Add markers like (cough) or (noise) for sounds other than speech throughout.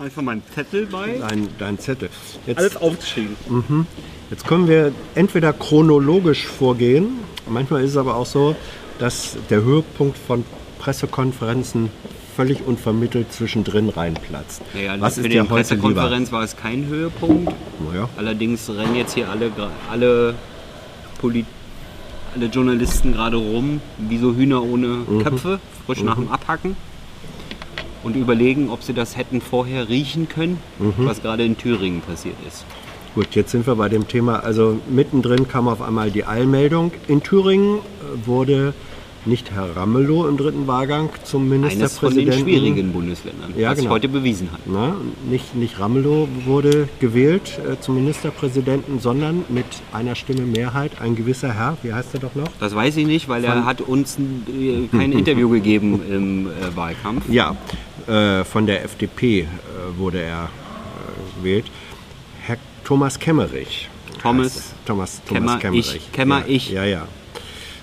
Einfach mal einen Zettel bei. Dein, dein Zettel. Jetzt, Alles aufgeschrieben. jetzt können wir entweder chronologisch vorgehen. Manchmal ist es aber auch so, dass der Höhepunkt von Pressekonferenzen völlig unvermittelt zwischendrin reinplatzt. Naja, Was für ist die dir heute lieber? Pressekonferenz war es kein Höhepunkt. Naja. Allerdings rennen jetzt hier alle, alle, Poli alle Journalisten gerade rum, wie so Hühner ohne Mhm. Köpfe, frisch nach dem Abhacken. Und überlegen, ob sie das hätten vorher riechen können, Mhm. was gerade in Thüringen passiert ist. Gut, jetzt sind wir bei dem Thema. Also mittendrin kam auf einmal die Eilmeldung. In Thüringen äh, wurde nicht Herr Ramelow im dritten Wahlgang zum Eines von den Ministerpräsidenten. schwierigen Bundesländern, Ja, was sich genau. heute bewiesen hat. Na, nicht, nicht Ramelow wurde gewählt äh, zum Ministerpräsidenten, sondern mit einer Stimme Mehrheit ein gewisser Herr, wie heißt er doch noch? Das weiß ich nicht, weil er hat uns äh, kein Interview (laughs) gegeben im äh, Wahlkampf. Ja, äh, von der FDP äh, wurde er äh, gewählt. Herr Thomas Kemmerich. Thomas er. Thomas, Kemmer, Thomas Kemmerich. ich, Kemmer, ja, ich. Ja, ja.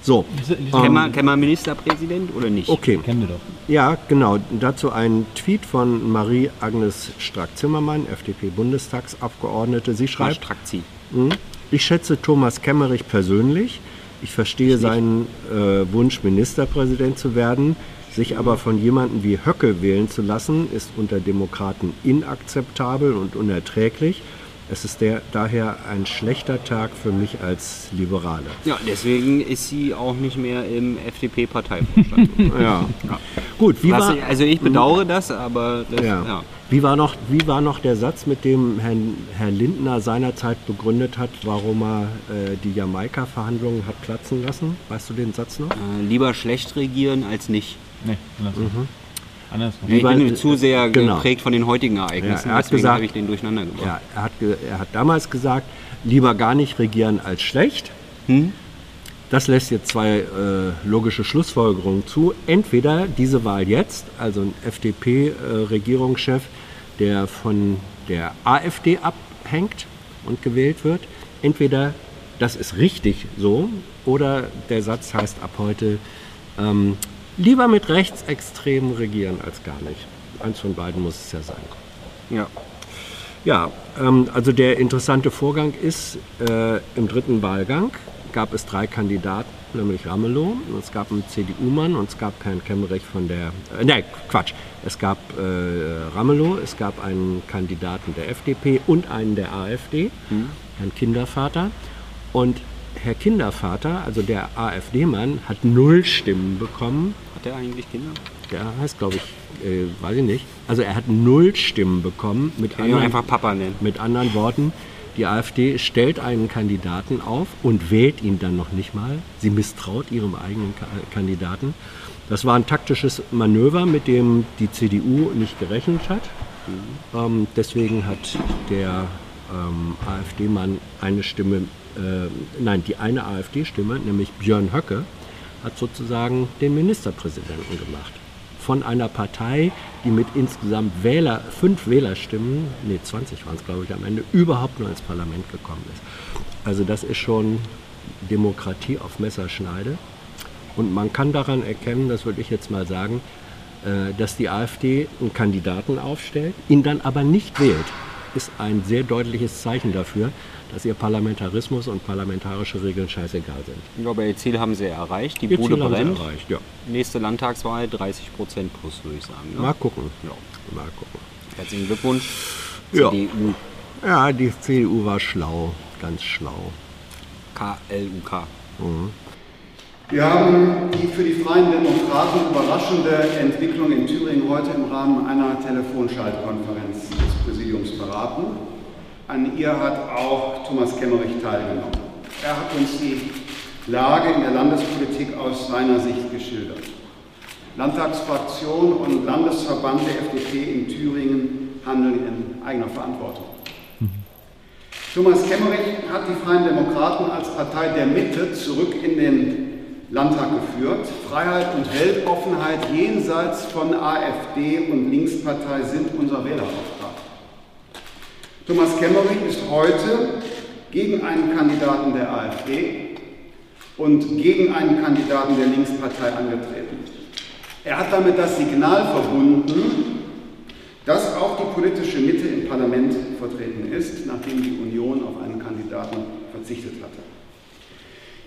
So, Kämmer, Kämmer Ministerpräsident oder nicht? okay. Kennen wir doch. Ja, genau. Dazu ein Tweet von Marie-Agnes Strack-Zimmermann, FDP-Bundestagsabgeordnete. Sie schreibt, Strakzi. Mhm. Ich schätze Thomas Kemmerich persönlich. Ich verstehe seinen äh, Wunsch, Ministerpräsident zu werden. Sich aber von jemandem wie Höcke wählen zu lassen, ist unter Demokraten inakzeptabel und unerträglich. Es ist der, daher ein schlechter Tag für mich als Liberale. Ja, deswegen ist sie auch nicht mehr im FDP-Parteivorstand. (laughs) Ja. Gut, wie Was war, ich- also ich bedauere das, aber das, ja. ja. Wie, war noch, wie war noch der Satz, mit dem Herrn, Herr Lindner seinerzeit begründet hat, warum er äh, die Jamaika-Verhandlungen hat platzen lassen? Weißt du den Satz noch? Äh, lieber schlecht regieren als nicht. Nee, andersrum. Andersrum. Ich bin zu sehr genau. geprägt von den heutigen Ereignissen, Ja, er hat deswegen gesagt- habe ich den durcheinander gebracht. Ja, er hat, ge- er hat damals gesagt, lieber gar nicht regieren als schlecht. Hm? Das lässt jetzt zwei äh, logische Schlussfolgerungen zu. Entweder diese Wahl jetzt, also ein FDP-Regierungschef, der von der AfD abhängt und gewählt wird. Entweder das ist richtig so oder der Satz heißt ab heute, ähm, lieber mit Rechtsextremen regieren als gar nicht. Eins von beiden muss es ja sein. Ja. Ja, ähm, also der interessante Vorgang ist, äh, im dritten Wahlgang gab es drei Kandidaten, nämlich Ramelow, es gab einen CDU-Mann und es gab keinen Kemmerich von der, äh, nein, Quatsch, es gab äh, Ramelow, es gab einen Kandidaten der FDP und einen der AfD, Herrn Kindervater. Und Herr Kindervater, also der AfD-Mann, hat null Stimmen bekommen Hat er eigentlich Kinder? der heißt, glaube ich, äh, weiß ich nicht. Also er hat null Stimmen bekommen. Mit Kann anderen, einfach Papa nennen. mit anderen Worten, die AfD stellt einen Kandidaten auf und wählt ihn dann noch nicht mal. Sie misstraut ihrem eigenen Ka Kandidaten. Das war ein taktisches Manöver, mit dem die CDU nicht gerechnet hat. Ähm, deswegen hat der ähm, AfD-Mann eine Stimme, äh, nein, die eine AfD-Stimme, nämlich Björn Höcke, hat sozusagen den Ministerpräsidenten gemacht. Von einer Partei, die mit insgesamt Wähler, fünf Wählerstimmen, nee, 20 waren es glaube ich am Ende, überhaupt nur ins Parlament gekommen ist. Also das ist schon Demokratie auf Messerschneide. Und man kann daran erkennen, das würde ich jetzt mal sagen, äh, dass die AfD einen Kandidaten aufstellt, ihn dann aber nicht wählt, ist ein sehr deutliches Zeichen dafür, dass ihr Parlamentarismus und parlamentarische Regeln scheißegal sind. Ich glaube, ihr Ziel haben sie erreicht. Die Ihr Bude Ziel haben sie brennt. erreicht, ja. Nächste Landtagswahl 30 Prozent plus, würde ich sagen. Ne? Mal gucken. Ja. Mal gucken. Herzlichen Glückwunsch. Ja. CDU, Ja, die CDU war schlau, ganz schlau. KLUK. Wir haben die für die Freien Demokraten überraschende Entwicklung in Thüringen heute im Rahmen einer Telefonschaltkonferenz Präsidiums beraten. An ihr hat auch Thomas Kemmerich teilgenommen. Er hat uns die Lage in der Landespolitik aus seiner Sicht geschildert. Landtagsfraktion und Landesverband der FDP in Thüringen handeln in eigener Verantwortung. Thomas Kemmerich hat die Freien Demokraten als Partei der Mitte zurück in den Landtag geführt. Freiheit und Weltoffenheit jenseits von AfD und Linkspartei sind unser Wählerauftrag. Thomas Kemmerich ist heute gegen einen Kandidaten der AfD und gegen einen Kandidaten der Linkspartei angetreten. Er hat damit das Signal verbunden, dass auch die politische Mitte im Parlament vertreten ist, nachdem die Union auf einen Kandidaten verzichtet hatte.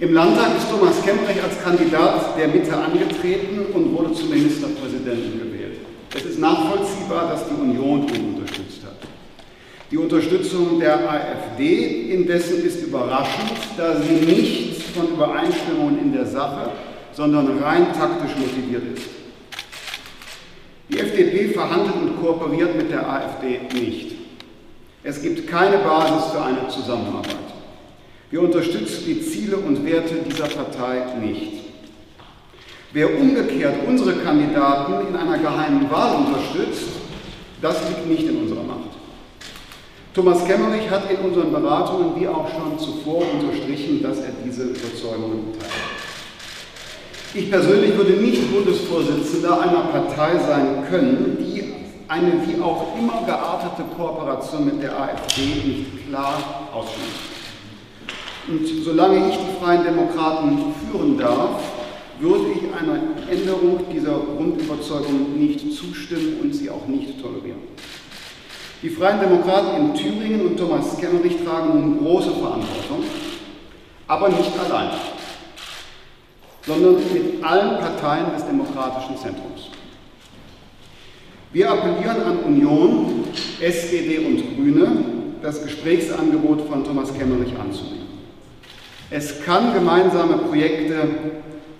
Im Landtag ist Thomas Kemmerich als Kandidat der Mitte angetreten und wurde zum Ministerpräsidenten gewählt. Es ist nachvollziehbar, dass die Union ihn unterstützt. Die Unterstützung der AfD indessen ist überraschend, da sie nicht von Übereinstimmungen in der Sache, sondern rein taktisch motiviert ist. Die FDP verhandelt und kooperiert mit der AfD nicht. Es gibt keine Basis für eine Zusammenarbeit. Wir unterstützen die Ziele und Werte dieser Partei nicht. Wer umgekehrt unsere Kandidaten in einer geheimen Wahl unterstützt, das liegt nicht in unserer Macht. Thomas Kemmerich hat in unseren Beratungen wie auch schon zuvor unterstrichen, dass er diese Überzeugungen teilt. Ich persönlich würde nicht Bundesvorsitzender einer Partei sein können, die eine wie auch immer geartete Kooperation mit der AfD nicht klar ausschließt. Und solange ich die Freien Demokraten führen darf, würde ich einer Änderung dieser Grundüberzeugung nicht zustimmen und sie auch nicht tolerieren. Die Freien Demokraten in Thüringen und Thomas Kemmerich tragen nun große Verantwortung, aber nicht allein sondern mit allen Parteien des demokratischen Zentrums. Wir appellieren an Union, SPD und Grüne, das Gesprächsangebot von Thomas Kemmerich anzunehmen. Es kann gemeinsame Projekte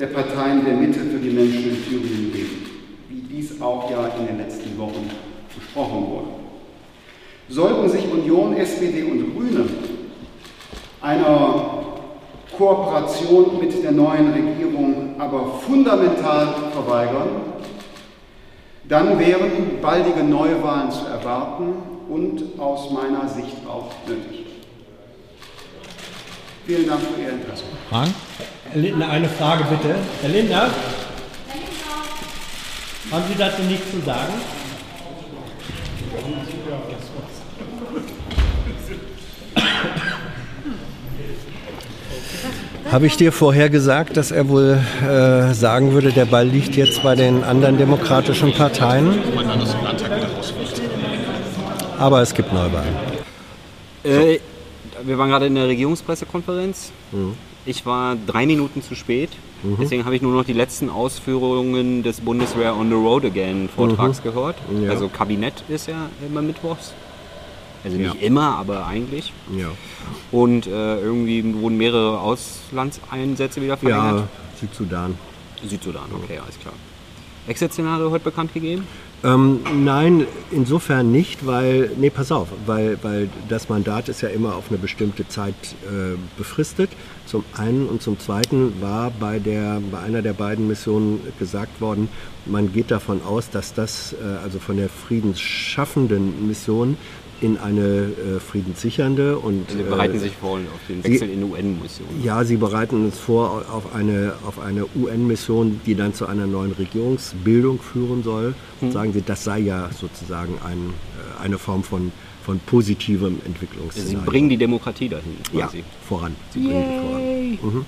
der Parteien der Mitte für die Menschen in Thüringen geben, wie dies auch ja in den letzten Wochen besprochen wurde. Sollten sich Union, SPD und Grüne einer Kooperation mit der neuen Regierung aber fundamental verweigern, dann wären baldige Neuwahlen zu erwarten und aus meiner Sicht auch nötig. Vielen Dank für Ihr Interesse. Frank? Herr Lindner, eine Frage bitte. Herr Lindner? Haben Sie dazu nichts zu sagen? Habe ich dir vorher gesagt, dass er wohl äh, sagen würde, der Ball liegt jetzt bei den anderen demokratischen Parteien? Aber es gibt Neuwahlen. Äh, wir waren gerade in der Regierungspressekonferenz. Mhm. Ich war drei Minuten zu spät. Mhm. Deswegen habe ich nur noch die letzten Ausführungen des Bundeswehr on the Road Again Vortrags mhm. gehört. Ja. Also Kabinett ist ja immer mittwochs. Also nicht ja. immer, aber eigentlich. Ja. Und äh, irgendwie wurden mehrere Auslandseinsätze wieder verlängert. Ja, Südsudan. Südsudan, okay, alles klar. Exit-Szenario heute bekannt gegeben? Ähm, nein, insofern nicht, weil, nee, pass auf, weil, weil das Mandat ist ja immer auf eine bestimmte Zeit äh, befristet. Zum einen und zum zweiten war bei, der, bei einer der beiden Missionen gesagt worden, man geht davon aus, dass das, äh, also von der friedensschaffenden Mission, in eine äh, friedenssichernde und. Sie bereiten äh, sich vor auf den Wechsel Sie, in UN-Mission. Ja, Sie bereiten uns vor auf eine, auf eine UN-Mission, die dann zu einer neuen Regierungsbildung führen soll. Hm. Sagen Sie, das sei ja sozusagen ein, äh, eine Form von, von positivem Entwicklungsszenario. Sie bringen die Demokratie dahin. Quasi. Ja, voran. Sie bringen die voran. Mhm.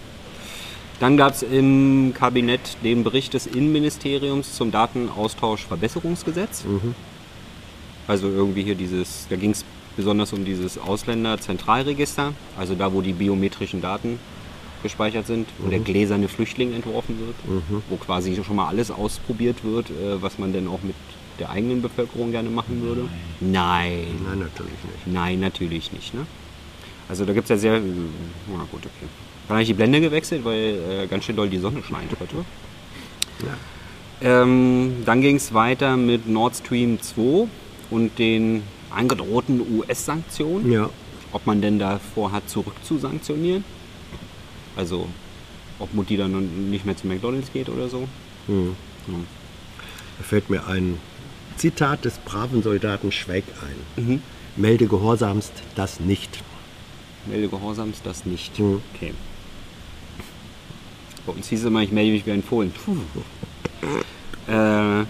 Dann gab es im Kabinett den Bericht des Innenministeriums zum Datenaustauschverbesserungsgesetz. Mhm. Also irgendwie hier dieses, da ging es besonders um dieses Ausländerzentralregister, also da, wo die biometrischen Daten gespeichert sind, wo mhm. der gläserne Flüchtling entworfen wird, mhm. wo quasi schon mal alles ausprobiert wird, äh, was man denn auch mit der eigenen Bevölkerung gerne machen würde. Nein. Nein, natürlich nicht. Nein, natürlich nicht. Ne? Also da gibt es ja sehr, na gut, okay. Dann habe ich die Blende gewechselt, weil äh, ganz schön doll die Sonne scheint heute. Ja. Ähm, dann ging es weiter mit Nord Stream 2 und den angedrohten US-Sanktionen. Ja. Ob man denn davor hat, zurückzusanktionieren. Also, ob Mutti dann nicht mehr zu McDonalds geht oder so. Hm. Hm. Da fällt mir ein Zitat des braven Soldaten Schweig ein. Mhm. Melde gehorsamst das nicht. Melde gehorsamst das nicht. Mhm. Okay. Bei uns hieß es immer, ich melde mich wie ein Fohlen. Äh,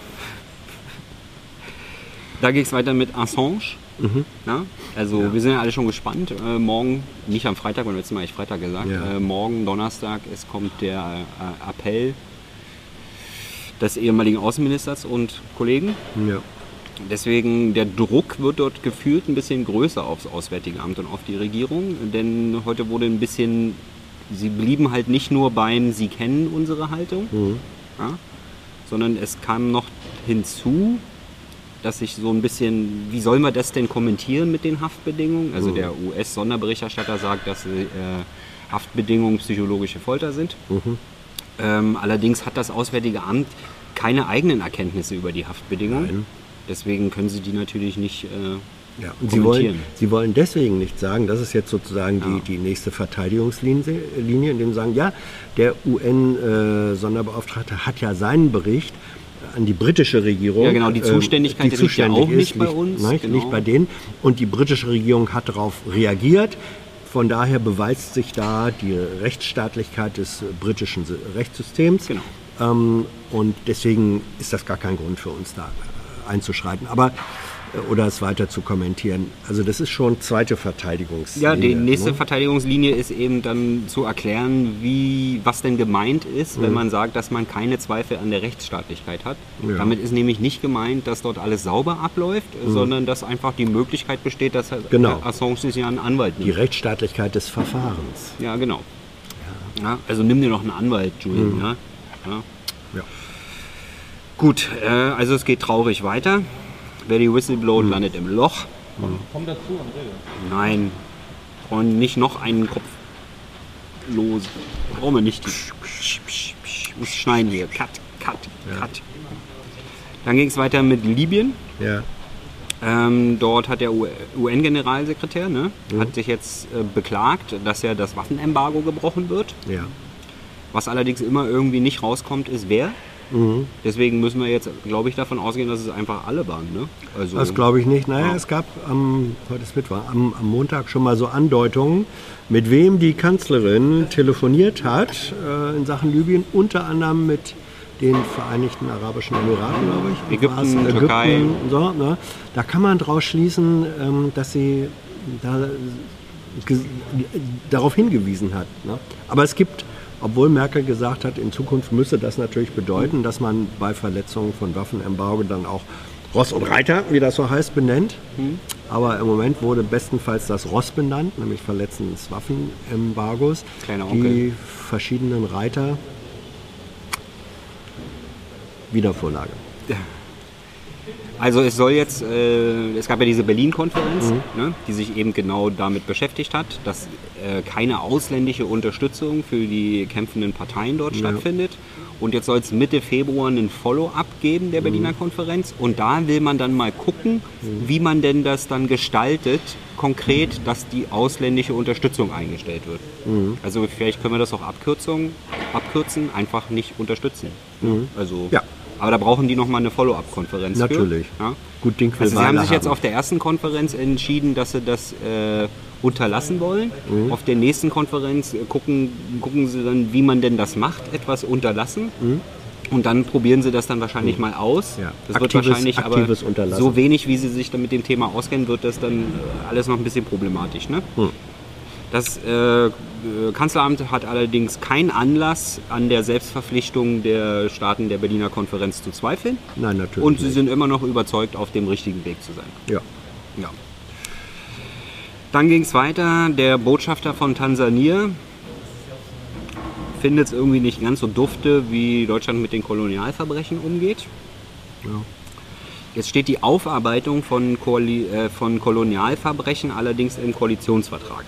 da geht es weiter mit Assange. Mhm. Ja? Also ja. wir sind ja alle schon gespannt. Äh, morgen, nicht am Freitag, weil letztes Mal ich Freitag gesagt, ja. äh, morgen Donnerstag, es kommt der äh, Appell des ehemaligen Außenministers und Kollegen. Ja. Deswegen, der Druck wird dort gefühlt ein bisschen größer aufs Auswärtige Amt und auf die Regierung. Denn heute wurde ein bisschen, sie blieben halt nicht nur beim, sie kennen unsere Haltung, ja, sondern es kam noch hinzu, dass sich so ein bisschen, wie soll man das denn kommentieren mit den Haftbedingungen? Also der US-Sonderberichterstatter sagt, dass äh, Haftbedingungen psychologische Folter sind. Ähm, allerdings hat das Auswärtige Amt keine eigenen Erkenntnisse über die Haftbedingungen. Deswegen können sie die natürlich nicht äh, Ja, und Sie wollen, kommentieren. Sie wollen deswegen nicht sagen, das ist jetzt sozusagen Ja. die, die nächste Verteidigungslinie, Linie, indem Sie sagen, ja, der UN-Sonderbeauftragte hat ja seinen Bericht an die britische Regierung. Ja, genau, die ähm, Zuständigkeit liegt ja zuständig auch nicht bei uns, Nicht, genau. nicht bei denen. Und die britische Regierung hat darauf reagiert. Von daher beweist sich da die Rechtsstaatlichkeit des äh, britischen Sy- Rechtssystems. Genau. Ähm, und deswegen ist das gar kein Grund für uns da äh, einzuschreiten. Aber äh, oder es weiter zu kommentieren. Also das ist schon zweite Verteidigungslinie. Ja, die nächste ne? Verteidigungslinie ist eben dann zu erklären, wie, was denn gemeint ist, Mhm. wenn man sagt, dass man keine Zweifel an der Rechtsstaatlichkeit hat. Ja. Damit ist nämlich nicht gemeint, dass dort alles sauber abläuft, sondern dass einfach die Möglichkeit besteht, dass Herr Mhm. Genau. Assange sich ja einen Anwalt Die nimmt. Rechtsstaatlichkeit des Verfahrens. Ja, genau. Ja, also nimm dir noch einen Anwalt, Julian. Ja? Ja. Mhm. Ja. Gut, äh, also es geht traurig weiter. Wer die Whistle blowt, Mhm. landet im Loch. Komm dazu und rede. Nein, und nicht noch einen Kopf los. Brauchen wir nicht. Muss schneiden hier. Cut, cut, cut. Dann ging es weiter mit Libyen. Ja. Ähm, dort hat der UN-Generalsekretär ne, hat sich jetzt äh, beklagt, dass ja das Waffenembargo gebrochen wird. Ja. Was allerdings immer irgendwie nicht rauskommt, ist wer. Mhm. Deswegen müssen wir jetzt, glaube ich, davon ausgehen, dass es einfach alle waren. Ne? Also, Das glaube ich nicht. Naja, Ja. es gab am, heute ist Mittwoch, am, am Montag schon mal so Andeutungen, mit wem die Kanzlerin telefoniert hat äh, in Sachen Libyen, unter anderem mit den Vereinigten Arabischen Emiraten, glaube ich. Ägypten, War's? Türkei. So, ne? Da kann man daraus schließen, ähm, dass sie da, ge- darauf hingewiesen hat. Ne? Aber es gibt, obwohl Merkel gesagt hat, in Zukunft müsse das natürlich bedeuten, dass man bei Verletzungen von Waffenembargo dann auch Ross und Reiter, wie das so heißt, benennt. Aber im Moment wurde bestenfalls das Ross benannt, nämlich Verletzen des Waffenembargos. Kleiner Onkel. Die verschiedenen Reiter. Wiedervorlage. Also es soll jetzt, äh, es gab ja diese Berlin-Konferenz, Mhm. ne, die sich eben genau damit beschäftigt hat, dass äh, keine ausländische Unterstützung für die kämpfenden Parteien dort stattfindet. Und jetzt soll es Mitte Februar einen Follow-up geben der Mhm. Berliner Konferenz. Und da will man dann mal gucken, wie man denn das dann gestaltet, konkret, dass die ausländische Unterstützung eingestellt wird. Mhm. Also vielleicht können wir das auch Abkürzung, abkürzen, einfach nicht unterstützen. Also, Mhm. Ja. Aber da brauchen die nochmal eine Follow-up-Konferenz. für. Natürlich. Ja. Gut Ding will Also sie haben sich jetzt haben. auf der ersten Konferenz entschieden, dass sie das äh, unterlassen wollen. Mhm. Auf der nächsten Konferenz äh, gucken, gucken sie dann, wie man denn das macht, etwas unterlassen. Und dann probieren sie das dann wahrscheinlich mal aus. Mhm. Ja. Das wird Aktives- wahrscheinlich aktives aber Unterlassen. so wenig, wie sie sich dann mit dem Thema auskennen, wird das dann äh, alles noch ein bisschen problematisch. Ne? Hm. Das äh, Kanzleramt hat allerdings keinen Anlass, an der Selbstverpflichtung der Staaten der Berliner Konferenz zu zweifeln. Nein, natürlich. Und sie nicht. sind immer noch überzeugt, auf dem richtigen Weg zu sein. Ja. Ja. Dann ging es weiter. Der Botschafter von Tansania findet es irgendwie nicht ganz so dufte, wie Deutschland mit den Kolonialverbrechen umgeht. Ja. Jetzt steht die Aufarbeitung von, Koali äh, von Kolonialverbrechen allerdings im Koalitionsvertrag.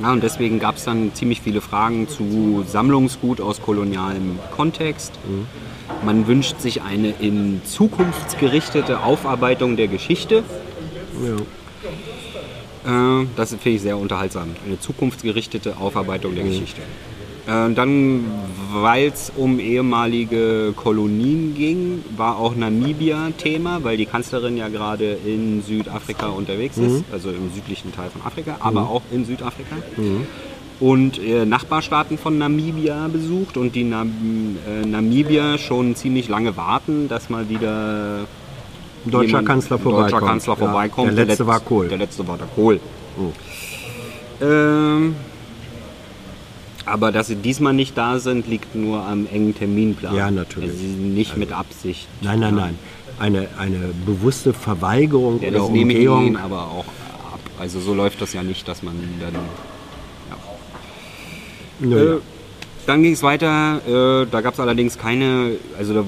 Ja, und deswegen gab es dann ziemlich viele Fragen zu Sammlungsgut aus kolonialem Kontext. Man wünscht sich eine in zukunftsgerichtete Aufarbeitung der Geschichte. Ja. Äh, das finde ich sehr unterhaltsam. Eine zukunftsgerichtete Aufarbeitung der Geschichte. Äh, dann, weil es um ehemalige Kolonien ging, war auch Namibia Thema, weil die Kanzlerin ja gerade in Südafrika unterwegs ist, also im südlichen Teil von Afrika, aber auch in Südafrika. Und äh, Nachbarstaaten von Namibia besucht und die Nam äh, Namibier schon ziemlich lange warten, dass mal wieder Ein deutscher jemand- Kanzler ein deutscher vorbeikommt. Kanzler Ja, vorbeikommt. der letzte Letz- war Kohl. Der letzte war der Kohl. Ähm, aber dass sie diesmal nicht da sind, liegt nur am engen Terminplan. Ja, natürlich. Also nicht mit Absicht. Nein, nein, Ja. nein. eine, eine bewusste Verweigerung Ja, oder Umgehung. Ihnen aber auch ab. Also so läuft das ja nicht, dass man dann. Nö, Äh, dann ging es weiter. Äh, da gab es allerdings keine, also da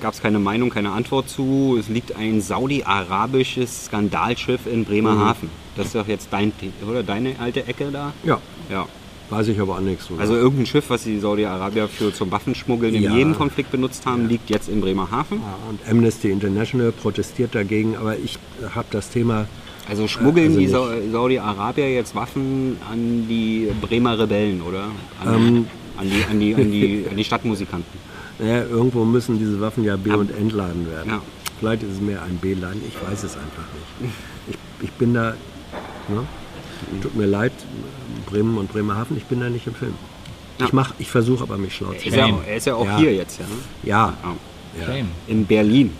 gab es keine Meinung, keine Antwort zu. Es liegt ein saudi-arabisches Skandalschiff in Bremerhaven. Das ist doch jetzt dein, oder deine alte Ecke da? ja, Ja. Weiß ich aber auch nichts drüber. Also irgendein Schiff, was die Saudi-Arabier für zum Waffenschmuggeln Ja. Jemen-Konflikt benutzt haben, liegt jetzt in Bremerhaven. Ja, und Amnesty International protestiert dagegen, aber ich habe das Thema, Also schmuggeln Also die Saudi-Arabier jetzt Waffen an die Bremer Rebellen, oder? An, Ähm. an, die, an, die, an, die, (laughs) an die Stadtmusikanten. naja, irgendwo müssen diese Waffen ja Ja. und entladen werden. Ja. Vielleicht ist es mehr ein B-Laden, ich weiß es einfach nicht. Ich, ich bin da, ne? Tut mir leid, Bremen und Bremerhaven, ich bin da nicht im Film. Ja. Ich, mach, ich versuche aber mich schlau zu Shame. er ist ja auch Ja. hier jetzt, ja. Ne? Ja, Ja. In Berlin.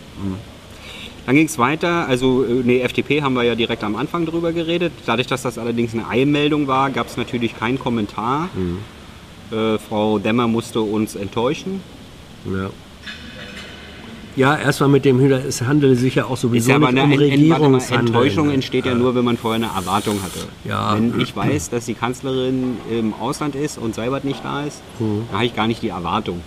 Dann ging es weiter, also äh, nee, FDP haben wir ja direkt am Anfang drüber geredet. Dadurch, dass das allerdings eine Eilmeldung war, gab es natürlich keinen Kommentar. Äh, Frau Demmer musste uns enttäuschen. ja. Ja, erstmal mit dem Hintergrund, es handelt sich ja auch Ist sowieso ja aber nicht eine um Ent- Ent- mal. Enttäuschung entsteht ja nur, wenn man vorher eine Erwartung hatte. Ja. Wenn ich weiß, dass die Kanzlerin im Ausland ist und Seibert nicht da ist, Mhm. dann habe ich gar nicht die Erwartung,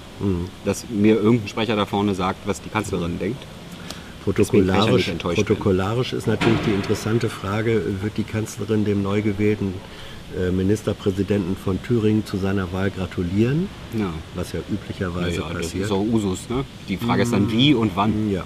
dass mir irgendein Sprecher da vorne sagt, was die Kanzlerin denkt. Ich ja Protokollarisch, protokollarisch ist natürlich die interessante Frage, wird die Kanzlerin dem neu gewählten äh, Ministerpräsidenten von Thüringen zu seiner Wahl gratulieren, Ja. was ja üblicherweise Ja, das passiert. ist auch Usus. Ne? Die Frage ist dann wie und wann. Ja.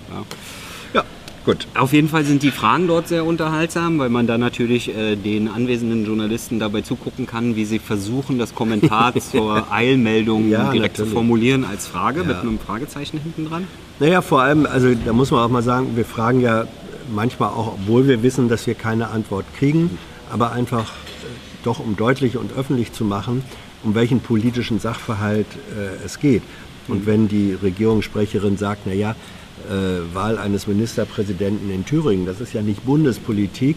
Ja, gut. Auf jeden Fall sind die Fragen dort sehr unterhaltsam, weil man da natürlich äh, den anwesenden Journalisten dabei zugucken kann, wie sie versuchen, das Kommentar (laughs) zur Eilmeldung Ja, direkt zu natürlich. formulieren als Frage mit Ja. einem Fragezeichen hinten dran. Naja, vor allem, also da muss man auch mal sagen, wir fragen ja manchmal auch, obwohl wir wissen, dass wir keine Antwort kriegen, aber einfach äh, doch um deutlich und öffentlich zu machen, um welchen politischen Sachverhalt äh, es geht. Und wenn die Regierungssprecherin sagt, naja, äh, Wahl eines Ministerpräsidenten in Thüringen, das ist ja nicht Bundespolitik,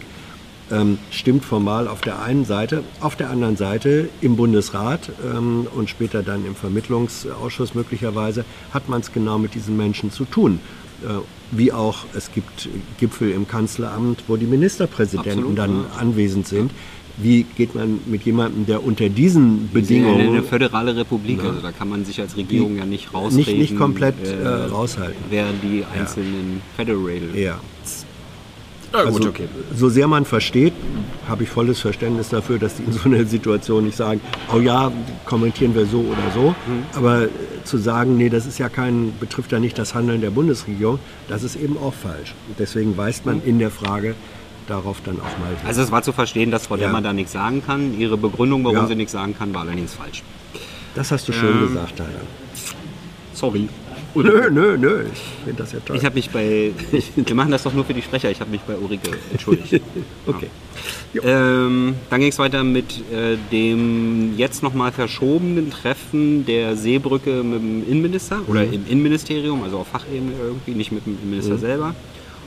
ähm, stimmt formal auf der einen Seite, auf der anderen Seite im Bundesrat ähm, und später dann im Vermittlungsausschuss möglicherweise hat man es genau mit diesen Menschen zu tun. Äh, wie auch es gibt Gipfel im Kanzleramt, wo die Ministerpräsidenten Absolut, dann ja. anwesend sind. Wie geht man mit jemandem, der unter diesen ja Bedingungen eine föderale Republik, also da kann man sich als Regierung ja nicht rausreden. nicht, nicht komplett äh, raushalten? Wer die einzelnen Federal. Ja. Ja, Also, gut, okay. so sehr man versteht, habe ich volles Verständnis dafür, dass die in so einer Situation nicht sagen, oh ja, kommentieren wir so oder so. Mhm. Aber äh, zu sagen, nee, das ist ja kein, betrifft ja nicht das Handeln der Bundesregierung, das ist eben auch falsch. Und deswegen weist man in der Frage darauf dann auch mal. Mhm. Also es war zu verstehen, dass Frau Ja. Demmer da nichts sagen kann. Ihre Begründung, warum Ja. sie nichts sagen kann, war allerdings falsch. das hast du schön Ähm, gesagt, Tyler. Sorry. Nö, nö, nö, ich finde das ja toll. Ich habe mich bei. (laughs) Wir machen das doch nur für die Sprecher. Ich habe mich bei Ulrike entschuldigt. (laughs) okay. ähm, dann ging es weiter mit äh, dem jetzt nochmal verschobenen Treffen der Seebrücke mit dem Innenminister oder im Innenministerium, also auf Fachebene irgendwie, nicht mit dem Innenminister selber.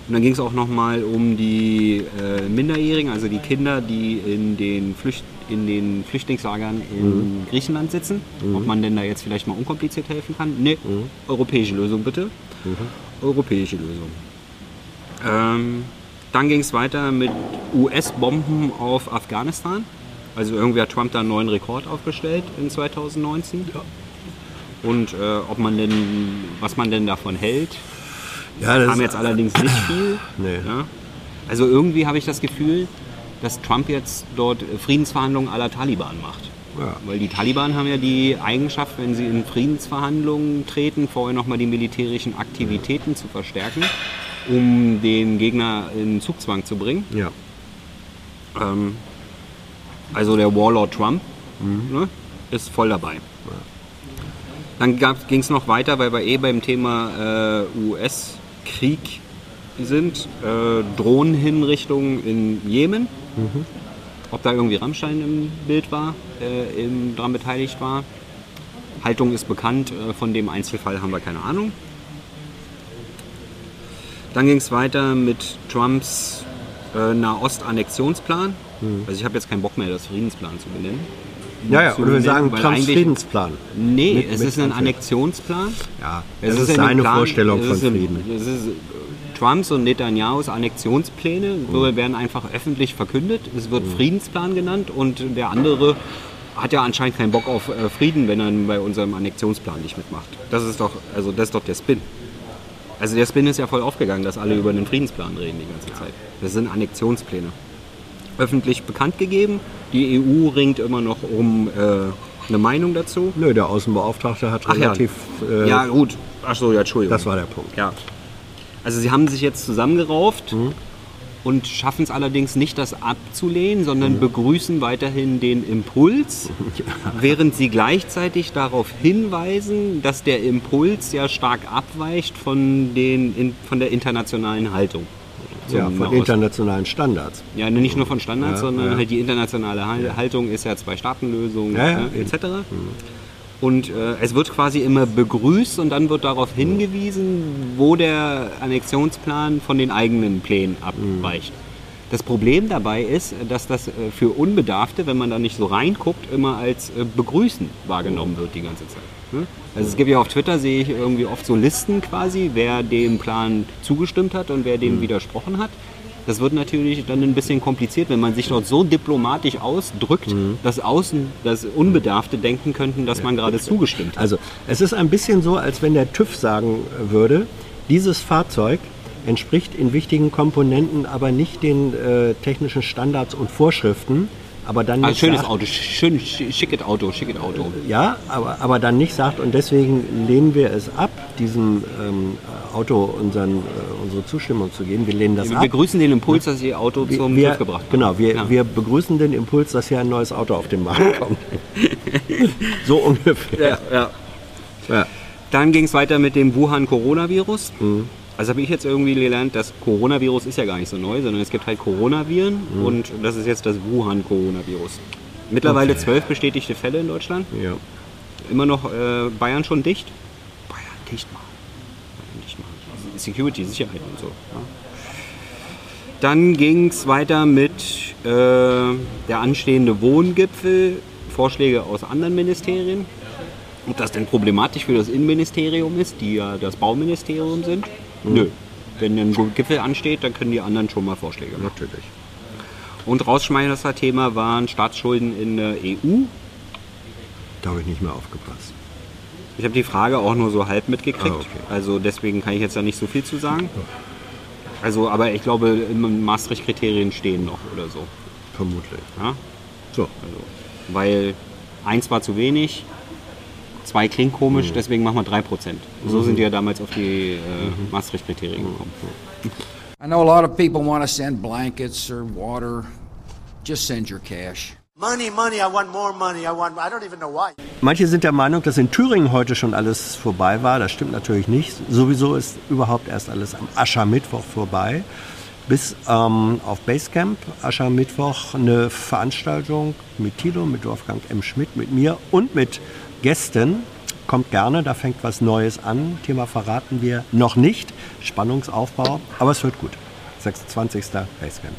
Und dann ging es auch nochmal um die äh, Minderjährigen, also die Kinder, die in den, Flücht in den Flüchtlingslagern in Griechenland sitzen. Ob man denn da jetzt vielleicht mal unkompliziert helfen kann? Nee, europäische Lösung bitte. Europäische Lösung. Ähm, dann ging es weiter mit US-Bomben auf Afghanistan. Also irgendwie hat Trump da einen neuen Rekord aufgestellt in 2019. Und äh, ob man denn, was man denn davon hält, Ja, kam jetzt allerdings nicht viel. (laughs) Nee. Ja. Also irgendwie habe ich das Gefühl, dass Trump jetzt dort Friedensverhandlungen aller Taliban macht. Ja. Weil die Taliban haben ja die Eigenschaft, wenn sie in Friedensverhandlungen treten, vorher nochmal die militärischen Aktivitäten zu verstärken, um den Gegner in Zugzwang zu bringen. Ja. Ähm, also der Warlord Trump ne, ist voll dabei. Dann ging es noch weiter, weil wir eh beim Thema äh, US-Krieg sind. Äh, Drohnenhinrichtungen in Jemen. Ob da irgendwie Rammstein im Bild war, äh, im, dran beteiligt war. Haltung ist bekannt, äh, von dem Einzelfall haben wir keine Ahnung. Dann ging es weiter mit Trumps äh, Nahost-Annexionsplan. Also ich habe jetzt keinen Bock mehr, das Friedensplan zu benennen. Ja, ja, oder wir sagen weil Trumps eigentlich- Friedensplan. Nee, Mit- es mit ist ein. Annexionsplan. Ja, Es ist ein seine Plan- Vorstellung von ist ein- Frieden. Es ist äh, Trumps und Netanyahus Annexionspläne Mhm. werden einfach öffentlich verkündet. Es wird Friedensplan genannt und der andere hat ja anscheinend keinen Bock auf äh, Frieden, wenn er bei unserem Annexionsplan nicht mitmacht. Das ist doch, also das ist doch der Spin. Also der Spin ist ja voll aufgegangen, dass alle über einen Friedensplan reden die ganze Zeit. Das sind Annexionspläne. Öffentlich bekannt gegeben. Die EU ringt immer noch um äh, eine Meinung dazu. Nö, der Außenbeauftragte hat Ach ja. relativ. Äh, Ja, gut. Achso, ja, Entschuldigung. Das war der Punkt. Ja. Also sie haben sich jetzt zusammengerauft Mhm. und schaffen es allerdings nicht, das abzulehnen, sondern Mhm. begrüßen weiterhin den Impuls, (laughs) während sie gleichzeitig darauf hinweisen, dass der Impuls ja stark abweicht von, den, in, von der internationalen Haltung. Ja, von internationalen Standards. ja, nicht nur von Standards, Ja, sondern ja. halt die internationale Hal- Haltung ist ja Zwei-Staaten-Lösung ne. Mhm. etc. Und äh, es wird quasi immer begrüßt und dann wird darauf Mhm. hingewiesen, wo der Annexionsplan von den eigenen Plänen Mhm. abweicht. Das Problem dabei ist, dass das äh, für Unbedarfte, wenn man da nicht so reinguckt, immer als äh, Begrüßen wahrgenommen wird die ganze Zeit. Ne? Also es gibt ja auf Twitter, sehe ich irgendwie oft so Listen quasi, wer dem Plan zugestimmt hat und wer Mhm. dem widersprochen hat. Das wird natürlich dann ein bisschen kompliziert, wenn man sich dort so diplomatisch ausdrückt, Mhm. dass außen, dass Unbedarfte denken könnten, dass man gerade zugestimmt hat. Also es ist ein bisschen so, als wenn der TÜV sagen würde, dieses Fahrzeug entspricht in wichtigen Komponenten aber nicht den äh, technischen Standards und Vorschriften, aber dann Ein nicht schönes sagt, Auto, schön, sch- schickes Auto, schickes Auto. Ja, aber, aber dann nicht sagt, und deswegen lehnen wir es ab, diesem ähm, Auto unseren, äh, unsere Zustimmung zu geben. Wir lehnen das Wir ab. begrüßen den Impuls, dass ihr Auto Wir- zum wir, TÜV gebracht habt. Genau, wir, Ja. wir begrüßen den Impuls, dass hier ein neues Auto auf den Markt kommt. (laughs) so ungefähr. Ja, ja. Ja. Dann ging es weiter mit dem Wuhan-Coronavirus. Mhm. Also habe ich jetzt irgendwie gelernt, das Coronavirus ist ja gar nicht so neu, sondern es gibt halt Coronaviren Mhm. und das ist jetzt das Wuhan-Coronavirus. Mittlerweile zwölf bestätigte Fälle in Deutschland. Ja. Immer noch äh, Bayern schon dicht. Bayern dicht machen. Bayern dicht machen. Security, Sicherheit und so. Ja. Dann ging es weiter mit äh, der anstehende Wohngipfel, Vorschläge aus anderen Ministerien. Ob das denn problematisch für das Innenministerium ist, die ja das Bauministerium sind? Nö. Wenn ein Gipfel ansteht, dann können die anderen schon mal Vorschläge machen. Natürlich. Und Rausschmeißer-Thema waren Staatsschulden in der EU. Da habe ich nicht mehr aufgepasst. Ich habe die Frage auch nur so halb mitgekriegt. Ah, okay. Also deswegen kann ich jetzt da nicht so viel zu sagen. Also, aber ich glaube, im Maastricht-Kriterien stehen noch oder so. Vermutlich. Ja? So. Weil eins war zu wenig, zwei klingt komisch, deswegen machen wir 3%. So sind die ja damals auf die äh, Maastricht-Kriterien gekommen. I know a lot of people want to send blankets or water. Just send your cash. Money, money, I want more money. I want, I don't even know why. Manche sind der Meinung, dass in Thüringen heute schon alles vorbei war. Das stimmt natürlich nicht. Sowieso ist überhaupt erst alles am Aschermittwoch vorbei. Bis ähm, auf Basecamp, Aschermittwoch, eine Veranstaltung mit Tilo, mit Wolfgang M. Schmidt, mit mir und mit Gästen. Kommt gerne, da fängt was Neues an. Thema verraten wir noch nicht. Spannungsaufbau, aber es wird gut. 26. Basecamp.